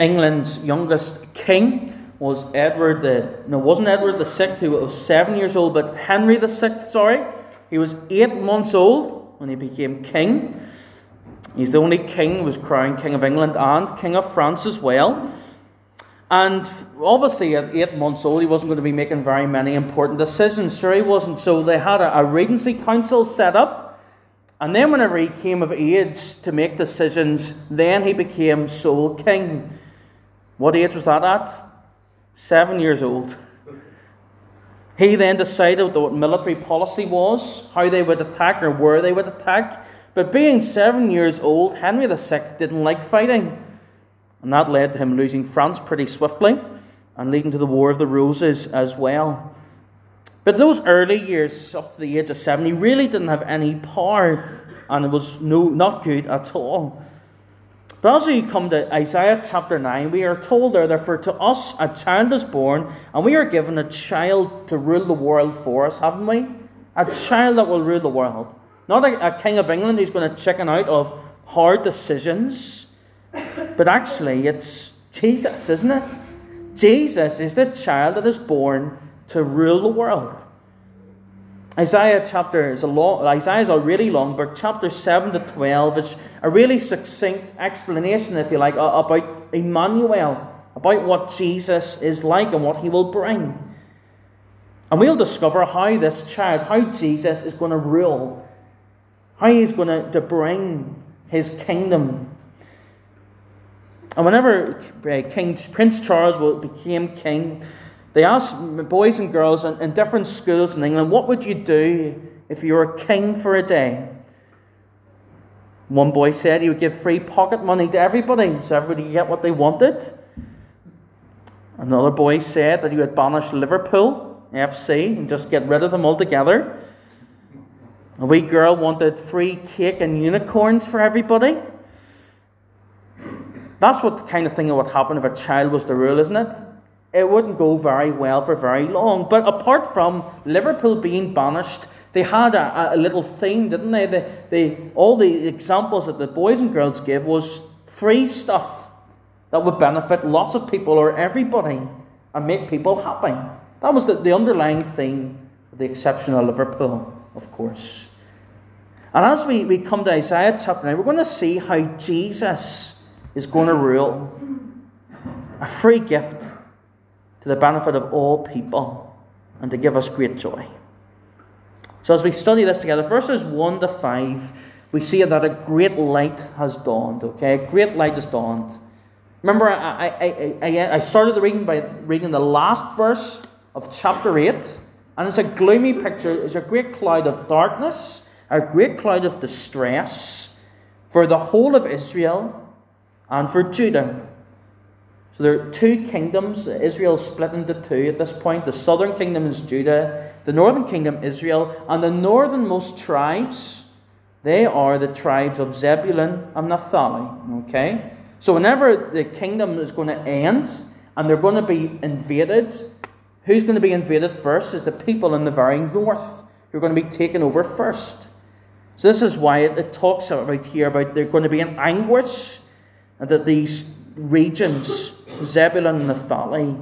England's youngest king was Edward the no, wasn't Edward the Sixth, who was seven years old, but Henry the Sixth. Sorry, he was eight months old when he became king. He's the only king who was crowned king of England and king of France as well. And obviously, at eight months old, he wasn't going to be making very many important decisions. Sure, he wasn't. So they had a, a regency council set up. And then, whenever he came of age to make decisions, then he became sole king. What age was that at? Seven years old. He then decided what military policy was, how they would attack or where they would attack. But being seven years old, Henry VI didn't like fighting. And that led to him losing France pretty swiftly and leading to the War of the Roses as well. But those early years, up to the age of seven, he really didn't have any power and it was no, not good at all. But as we come to Isaiah chapter 9, we are told there, therefore, to us a child is born, and we are given a child to rule the world for us, haven't we? A child that will rule the world. Not a, a king of England who's going to chicken out of hard decisions, but actually it's Jesus, isn't it? Jesus is the child that is born to rule the world. Isaiah chapter is a long, Isaiah is a really long book. Chapter seven to twelve is a really succinct explanation, if you like, about Emmanuel, about what Jesus is like and what he will bring. And we'll discover how this child, how Jesus is going to rule, how he's going to, to bring his kingdom. And whenever uh, King Prince Charles became king, they asked boys and girls in, in different schools in England, what would you do if you were a king for a day? One boy said he would give free pocket money to everybody so everybody could get what they wanted. Another boy said that he would banish Liverpool FC and just get rid of them altogether. A wee girl wanted free cake and unicorns for everybody. That's what the kind of thing that would happen if a child was the rule, isn't it? It wouldn't go very well for very long. But apart from Liverpool being banished, they had a, a little theme, didn't they? they? They all the examples that the boys and girls give was free stuff that would benefit lots of people or everybody and make people happy. That was the, the underlying theme, the exception of Liverpool, of course. And as we, we come to Isaiah chapter 9, we're going to see how Jesus is going to rule. A free gift the benefit of all people and to give us great joy. So, as we study this together, verses 1 to 5, we see that a great light has dawned. Okay, a great light has dawned. Remember, I, I, I, I started the reading by reading the last verse of chapter 8, and it's a gloomy picture. It's a great cloud of darkness, a great cloud of distress for the whole of Israel and for Judah. So there are two kingdoms. Israel is split into two at this point. The southern kingdom is Judah, the northern kingdom Israel, and the northernmost tribes, they are the tribes of Zebulun and Naphtali. Okay? So whenever the kingdom is going to end and they're going to be invaded, who's going to be invaded first is the people in the very north who are going to be taken over first. So this is why it, it talks about here about they're going to be in anguish and that these regions Zebulun and Naphtali.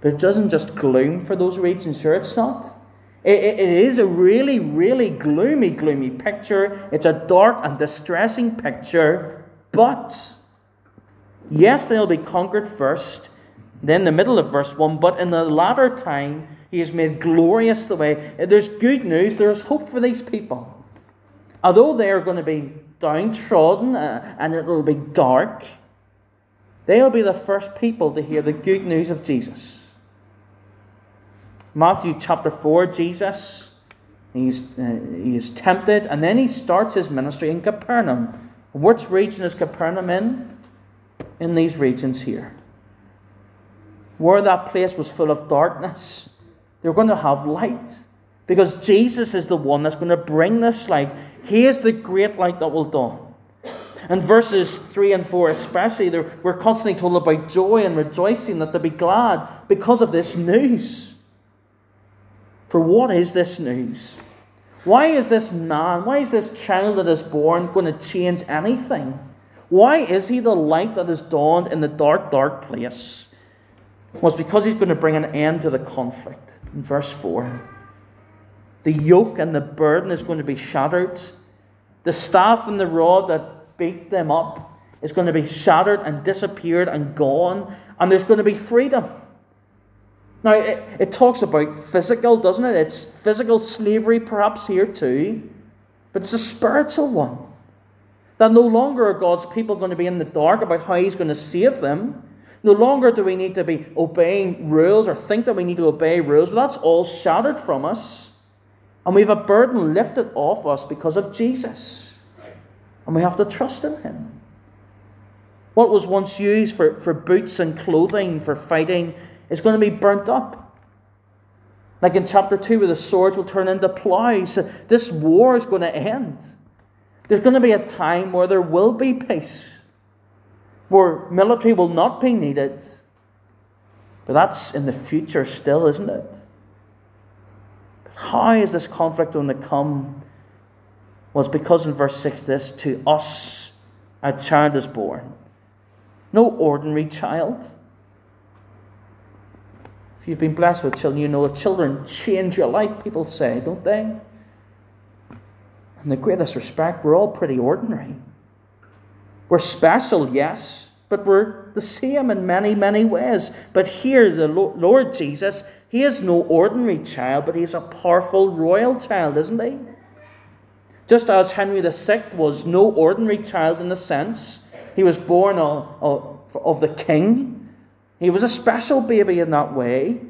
But it doesn't just gloom for those regions, sure, it's not. It, it, it is a really, really gloomy, gloomy picture. It's a dark and distressing picture. But, yes, they'll be conquered first. Then, the middle of verse 1 But in the latter time, he has made glorious the way. There's good news, there's hope for these people. Although they are going to be downtrodden uh, and it'll be dark, They'll be the first people to hear the good news of Jesus. Matthew chapter 4, Jesus, he's, uh, he is tempted, and then he starts his ministry in Capernaum. Which region is Capernaum in? In these regions here. Where that place was full of darkness, they're going to have light. Because Jesus is the one that's going to bring this light. He is the great light that will dawn. And verses 3 and 4, especially, we're constantly told about joy and rejoicing, that to be glad because of this news. For what is this news? Why is this man, why is this child that is born going to change anything? Why is he the light that has dawned in the dark, dark place? Well, it's because he's going to bring an end to the conflict. In verse 4, the yoke and the burden is going to be shattered. The staff and the rod that beat them up is going to be shattered and disappeared and gone, and there's going to be freedom. Now, it, it talks about physical, doesn't it? It's physical slavery, perhaps here too, but it's a spiritual one. That no longer are God's people going to be in the dark about how He's going to save them. No longer do we need to be obeying rules or think that we need to obey rules, but that's all shattered from us. And we have a burden lifted off us because of Jesus. And we have to trust in Him. What was once used for, for boots and clothing for fighting is going to be burnt up. Like in chapter 2, where the swords will turn into plows. This war is going to end. There's going to be a time where there will be peace, where military will not be needed. But that's in the future still, isn't it? But how is this conflict going to come? It's because in verse 6 this to us a child is born. No ordinary child. If you've been blessed with children, you know that children change your life, people say, don't they? In the greatest respect, we're all pretty ordinary. We're special, yes, but we're the same in many, many ways. But here, the Lord Jesus, He is no ordinary child, but He's a powerful royal child, isn't He? Just as Henry VI was no ordinary child in the sense, he was born of, of, of the king he was a special baby in that way.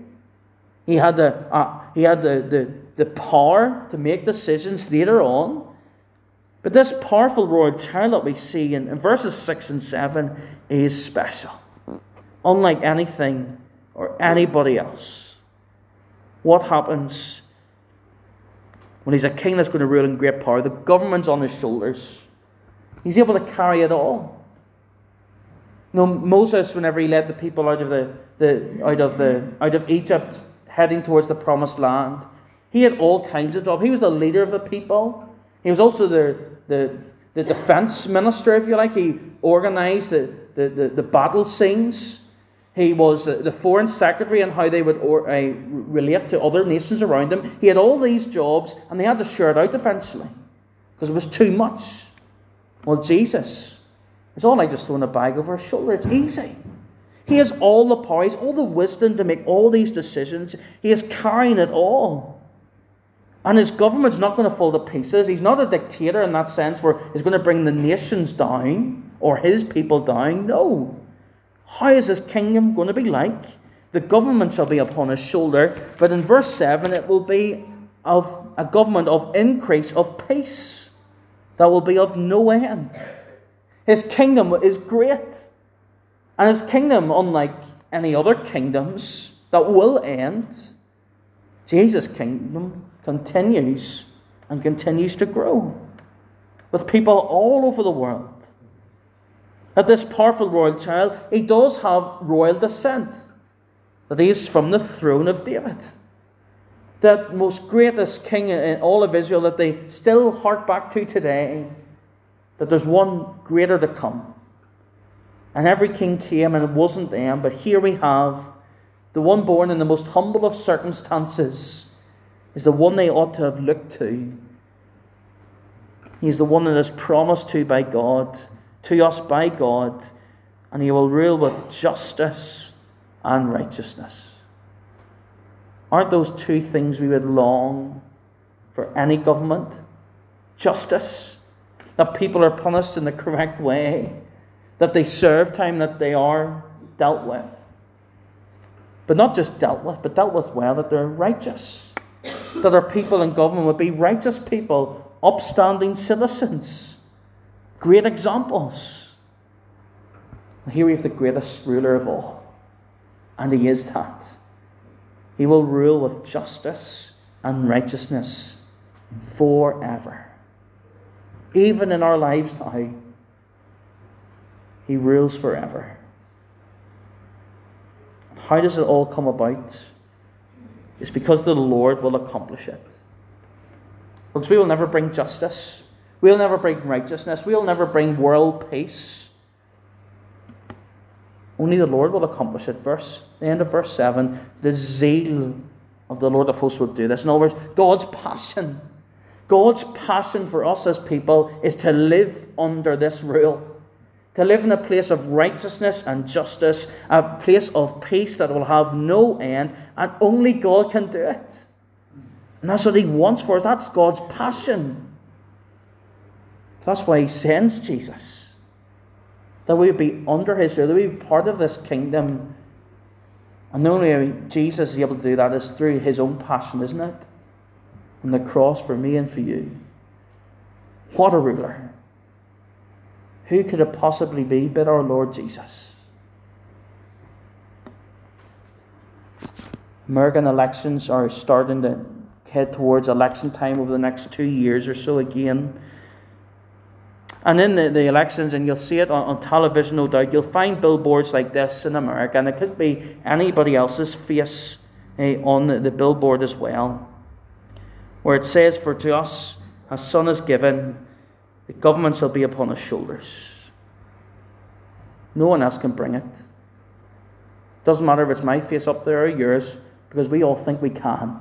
He had, the, uh, he had the, the, the power to make decisions later on. But this powerful royal child that we see in, in verses 6 and 7 is special, unlike anything or anybody else. What happens when he's a king that's going to rule in great power? The government's on his shoulders, he's able to carry it all. You know, Moses, whenever he led the people out of the, the out of the out of Egypt, heading towards the promised land, he had all kinds of jobs. He was the leader of the people. He was also the the, the defense minister, if you like. He organized the, the, the, the battle scenes. He was the foreign secretary and how they would or, uh, relate to other nations around him. He had all these jobs and they had to share it out eventually because it was too much. Well, Jesus it's all like just throwing a bag over his shoulder. It's easy. He has all the he all the wisdom to make all these decisions. He is carrying it all. And his government's not going to fall to pieces. He's not a dictator in that sense where he's going to bring the nations down or his people down. No. How is his kingdom going to be like? The government shall be upon his shoulder. But in verse 7, it will be of a government of increase of peace that will be of no end. His kingdom is great. And his kingdom, unlike any other kingdoms that will end, Jesus' kingdom continues and continues to grow with people all over the world. That this powerful royal child, he does have royal descent, that he is from the throne of David. That most greatest king in all of Israel that they still hark back to today that there's one greater to come. And every king came and it wasn't them, but here we have the one born in the most humble of circumstances is the one they ought to have looked to. He's the one that is promised to by God, to us by God, and he will rule with justice and righteousness. Aren't those two things we would long for any government? Justice that people are punished in the correct way, that they serve time, that they are dealt with. But not just dealt with, but dealt with well, that they're righteous. That our people in government would be righteous people, upstanding citizens, great examples. Here we have the greatest ruler of all, and he is that. He will rule with justice and righteousness forever even in our lives now, He rules forever. How does it all come about? It's because the Lord will accomplish it. Because we will never bring justice. We'll never bring righteousness. We'll never bring world peace. Only the Lord will accomplish it. Verse the end of verse 7, the zeal of the Lord of hosts will do this. In other words, God's passion. God's passion for us as people is to live under this rule. To live in a place of righteousness and justice, a place of peace that will have no end, and only God can do it. And that's what He wants for us. That's God's passion. That's why He sends Jesus. That we would be under His rule, that we be part of this kingdom. And the only way Jesus is able to do that is through His own passion, isn't it? On the cross for me and for you. What a ruler. Who could it possibly be but our Lord Jesus? American elections are starting to head towards election time over the next two years or so again. And in the, the elections, and you'll see it on, on television, no doubt, you'll find billboards like this in America, and it could be anybody else's face eh, on the, the billboard as well, where it says, For to us a son is given, the government shall be upon his shoulders. No one else can bring it. Doesn't matter if it's my face up there or yours, because we all think we can.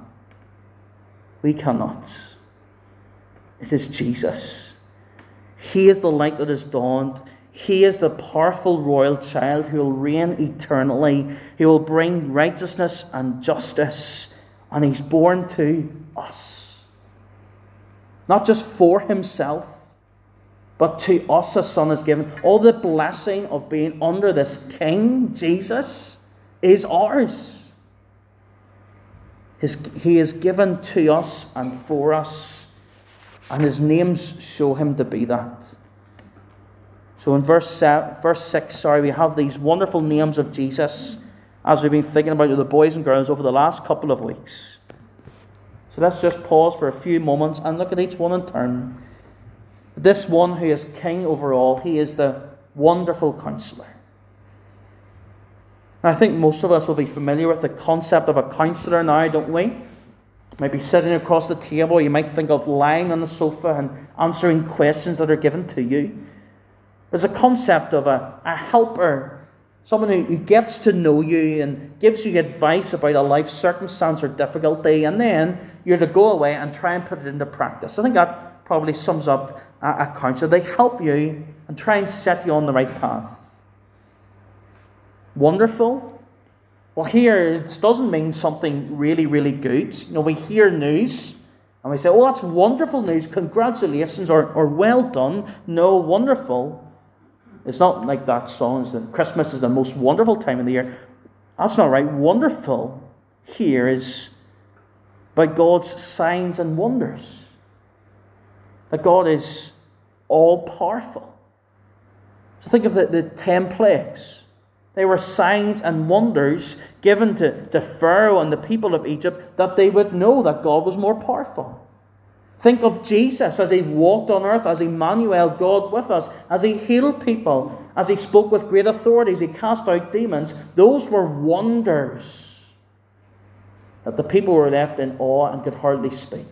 We cannot. It is Jesus. He is the light that has dawned. He is the powerful royal child who will reign eternally. He will bring righteousness and justice. And he's born to us. Not just for himself, but to us a son is given. All the blessing of being under this king, Jesus, is ours. His, he is given to us and for us, and his names show him to be that. So in verse, seven, verse 6, sorry, we have these wonderful names of Jesus as we've been thinking about the boys and girls over the last couple of weeks. So let's just pause for a few moments and look at each one in turn. This one who is king over all, he is the wonderful counselor. I think most of us will be familiar with the concept of a counselor now, don't we? Maybe sitting across the table, you might think of lying on the sofa and answering questions that are given to you. There's a concept of a, a helper, someone who, who gets to know you and gives you advice about a life circumstance or difficulty, and then you're to go away and try and put it into practice. I think that probably sums up a, a counselor. They help you and try and set you on the right path. Wonderful? Well, here it doesn't mean something really, really good. You know, we hear news and we say, oh, that's wonderful news, congratulations, or, or well done. No, wonderful. It's not like that song, is that Christmas is the most wonderful time of the year. That's not right. Wonderful here is by God's signs and wonders. That God is all powerful. So think of the, the ten plagues. They were signs and wonders given to, to Pharaoh and the people of Egypt that they would know that God was more powerful. Think of Jesus as he walked on earth, as Emmanuel, God with us, as he healed people, as he spoke with great authority, as he cast out demons. Those were wonders that the people were left in awe and could hardly speak.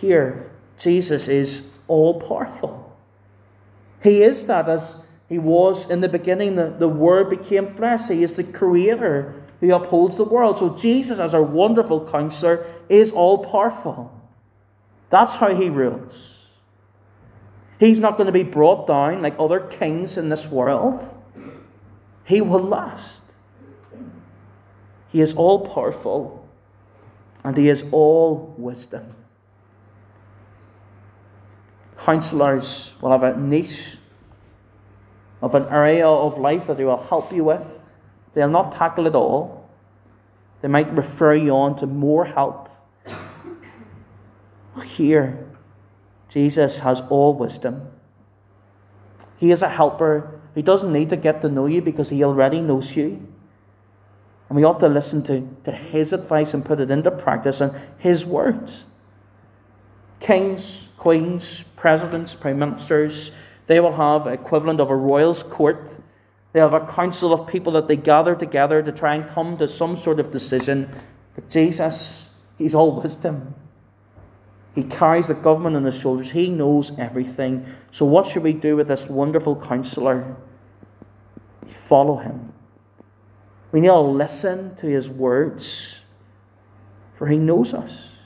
Here, Jesus is all powerful. He is that as he was in the beginning, the, the Word became flesh. He is the Creator who upholds the world. So Jesus, as our wonderful counselor, is all powerful. That's how He rules. He's not going to be brought down like other kings in this world. He will last. He is all powerful and He is all wisdom. Counselors will have a niche of an area of life that they will help you with. They'll not tackle it all. They might refer you on to more help. Here, Jesus has all wisdom. He is a helper. He doesn't need to get to know you because he already knows you. And we ought to listen to, to his advice and put it into practice and his words. Kings, queens, presidents, prime ministers, they will have equivalent of a royal's court. They have a council of people that they gather together to try and come to some sort of decision. But Jesus, He's all wisdom. He carries the government on his shoulders. He knows everything. So, what should we do with this wonderful counselor? follow him. We need to listen to his words, for he knows us.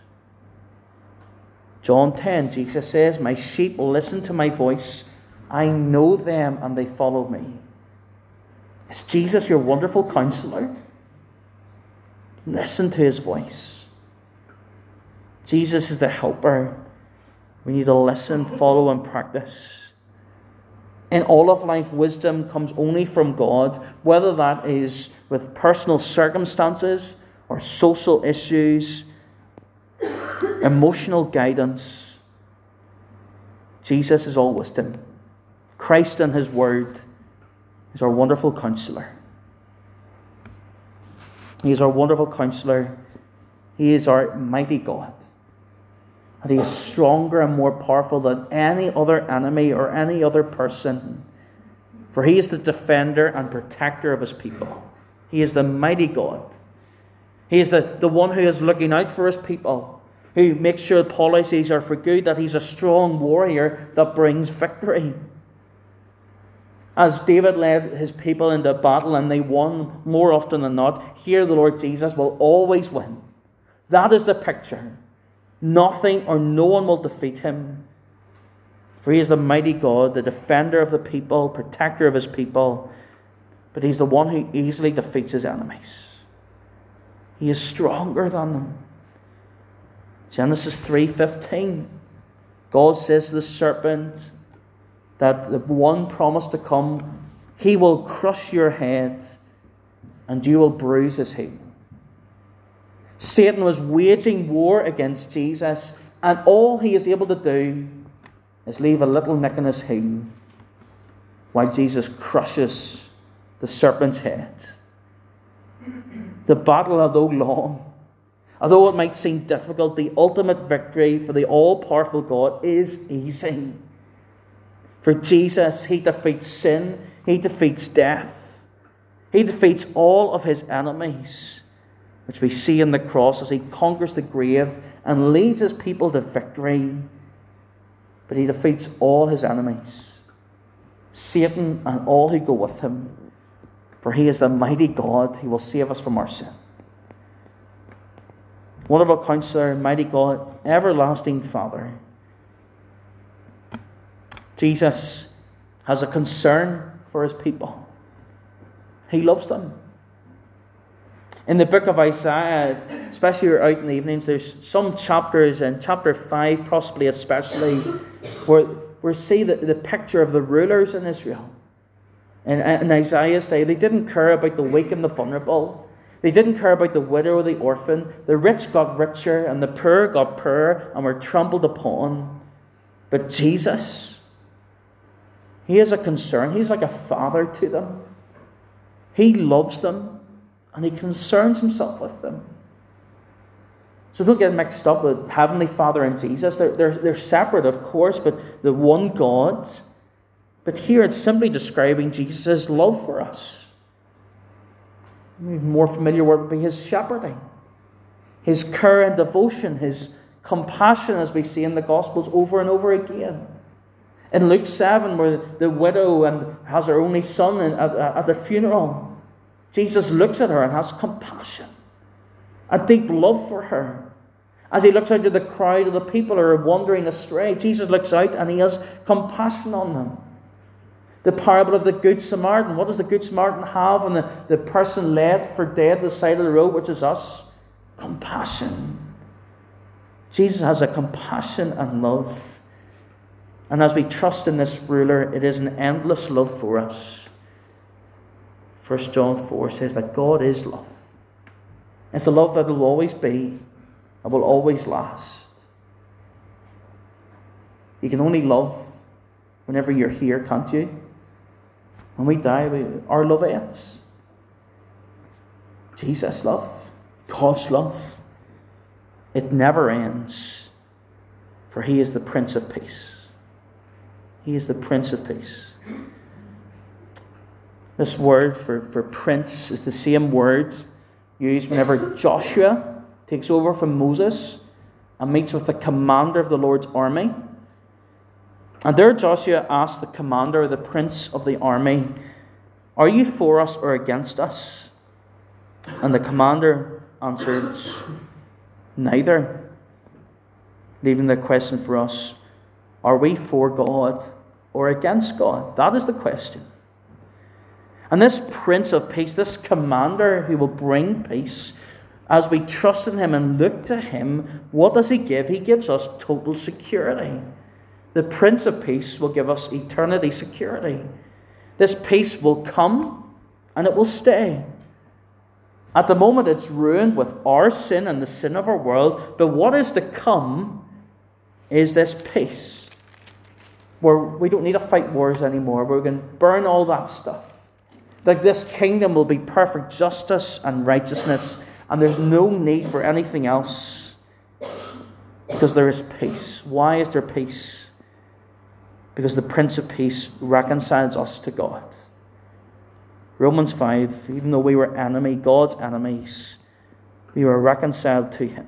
John 10, Jesus says, My sheep will listen to my voice. I know them and they follow me. Is Jesus your wonderful counselor? Listen to his voice. Jesus is the helper. We need to listen, follow, and practice. In all of life, wisdom comes only from God, whether that is with personal circumstances or social issues, emotional guidance. Jesus is all wisdom. Christ and His Word is our wonderful counselor. He is our wonderful counselor. He is our mighty God. And He is stronger and more powerful than any other enemy or any other person. For He is the defender and protector of His people. He is the mighty God. He is the, the one who is looking out for His people, who makes sure policies are for good, that He's a strong warrior that brings victory. As David led his people into battle and they won more often than not, here the Lord Jesus will always win. That is the picture. Nothing or no one will defeat him. For he is the mighty God, the defender of the people, protector of his people, but he's the one who easily defeats his enemies. He is stronger than them. Genesis 3:15. God says to the serpent, that the one promised to come, he will crush your head and you will bruise his heel. Satan was waging war against Jesus, and all he is able to do is leave a little nick in his heel while Jesus crushes the serpent's head. The battle, although long, although it might seem difficult, the ultimate victory for the all powerful God is easy. For Jesus, he defeats sin, he defeats death, he defeats all of his enemies, which we see in the cross as he conquers the grave and leads his people to victory. But he defeats all his enemies, Satan and all who go with him. For he is the mighty God he will save us from our sin. Wonderful counselor, mighty God, everlasting Father. Jesus has a concern for his people. He loves them. In the book of Isaiah, especially out in the evenings, there's some chapters, in chapter 5 possibly especially, where we see the, the picture of the rulers in Israel. In, in Isaiah's day, they didn't care about the weak and the vulnerable. They didn't care about the widow or the orphan. The rich got richer and the poor got poorer and were trampled upon. But Jesus, he has a concern. He's like a father to them. He loves them and he concerns himself with them. So don't get mixed up with Heavenly Father and Jesus. They're, they're, they're separate, of course, but the one God. But here it's simply describing Jesus' love for us. More familiar word would be his shepherding, his care and devotion, his compassion, as we see in the Gospels over and over again. In Luke 7, where the widow and has her only son at, at the funeral, Jesus looks at her and has compassion, a deep love for her. As he looks out at the crowd of the people who are wandering astray, Jesus looks out and he has compassion on them. The parable of the Good Samaritan. What does the Good Samaritan have on the, the person led for dead the side of the road, which is us? Compassion. Jesus has a compassion and love and as we trust in this ruler, it is an endless love for us. 1 John 4 says that God is love. It's a love that will always be and will always last. You can only love whenever you're here, can't you? When we die, we, our love ends. Jesus' love, God's love, it never ends, for He is the Prince of Peace. He is the Prince of Peace. This word for, for prince is the same word used whenever Joshua takes over from Moses and meets with the commander of the Lord's army. And there Joshua asks the commander the prince of the army, Are you for us or against us? And the commander answered, Neither. Leaving the question for us Are we for God or against God? That is the question. And this Prince of Peace, this commander who will bring peace, as we trust in him and look to him, what does he give? He gives us total security. The Prince of Peace will give us eternity security. This peace will come and it will stay. At the moment, it's ruined with our sin and the sin of our world, but what is to come is this peace where we don't need to fight wars anymore, We're going to burn all that stuff. That this kingdom will be perfect justice and righteousness, and there's no need for anything else because there is peace. Why is there peace? Because the Prince of Peace reconciles us to God. Romans 5 even though we were enemy, God's enemies, we were reconciled to Him.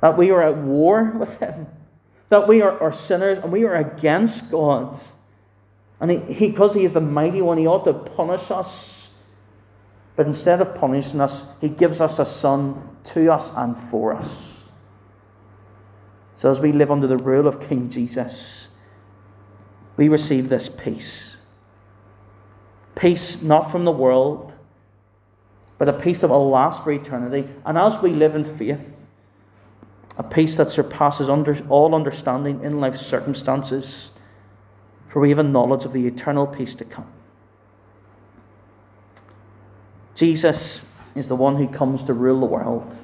That we were at war with Him. That we are, are sinners and we are against God. And he, he, because He is the mighty one, He ought to punish us. But instead of punishing us, He gives us a Son to us and for us. So as we live under the rule of King Jesus, we receive this peace. Peace not from the world, but a peace that will last for eternity. And as we live in faith, a peace that surpasses under, all understanding in life's circumstances, for we have a knowledge of the eternal peace to come. Jesus is the one who comes to rule the world.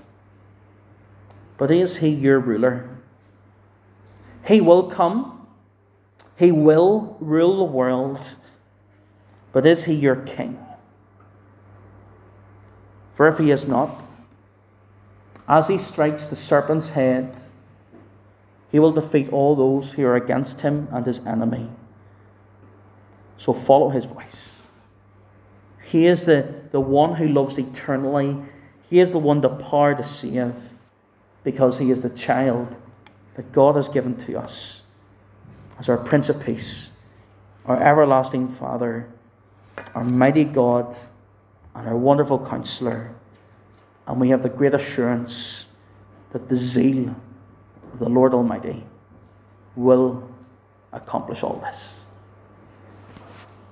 But is he your ruler? He will come he will rule the world, but is he your king? For if he is not, as he strikes the serpent's head, he will defeat all those who are against him and his enemy. So follow his voice. He is the, the one who loves eternally. He is the one the power to save because he is the child that God has given to us as our Prince of Peace, our everlasting Father, our mighty God, and our wonderful Counselor. And we have the great assurance that the zeal of the Lord Almighty will accomplish all this.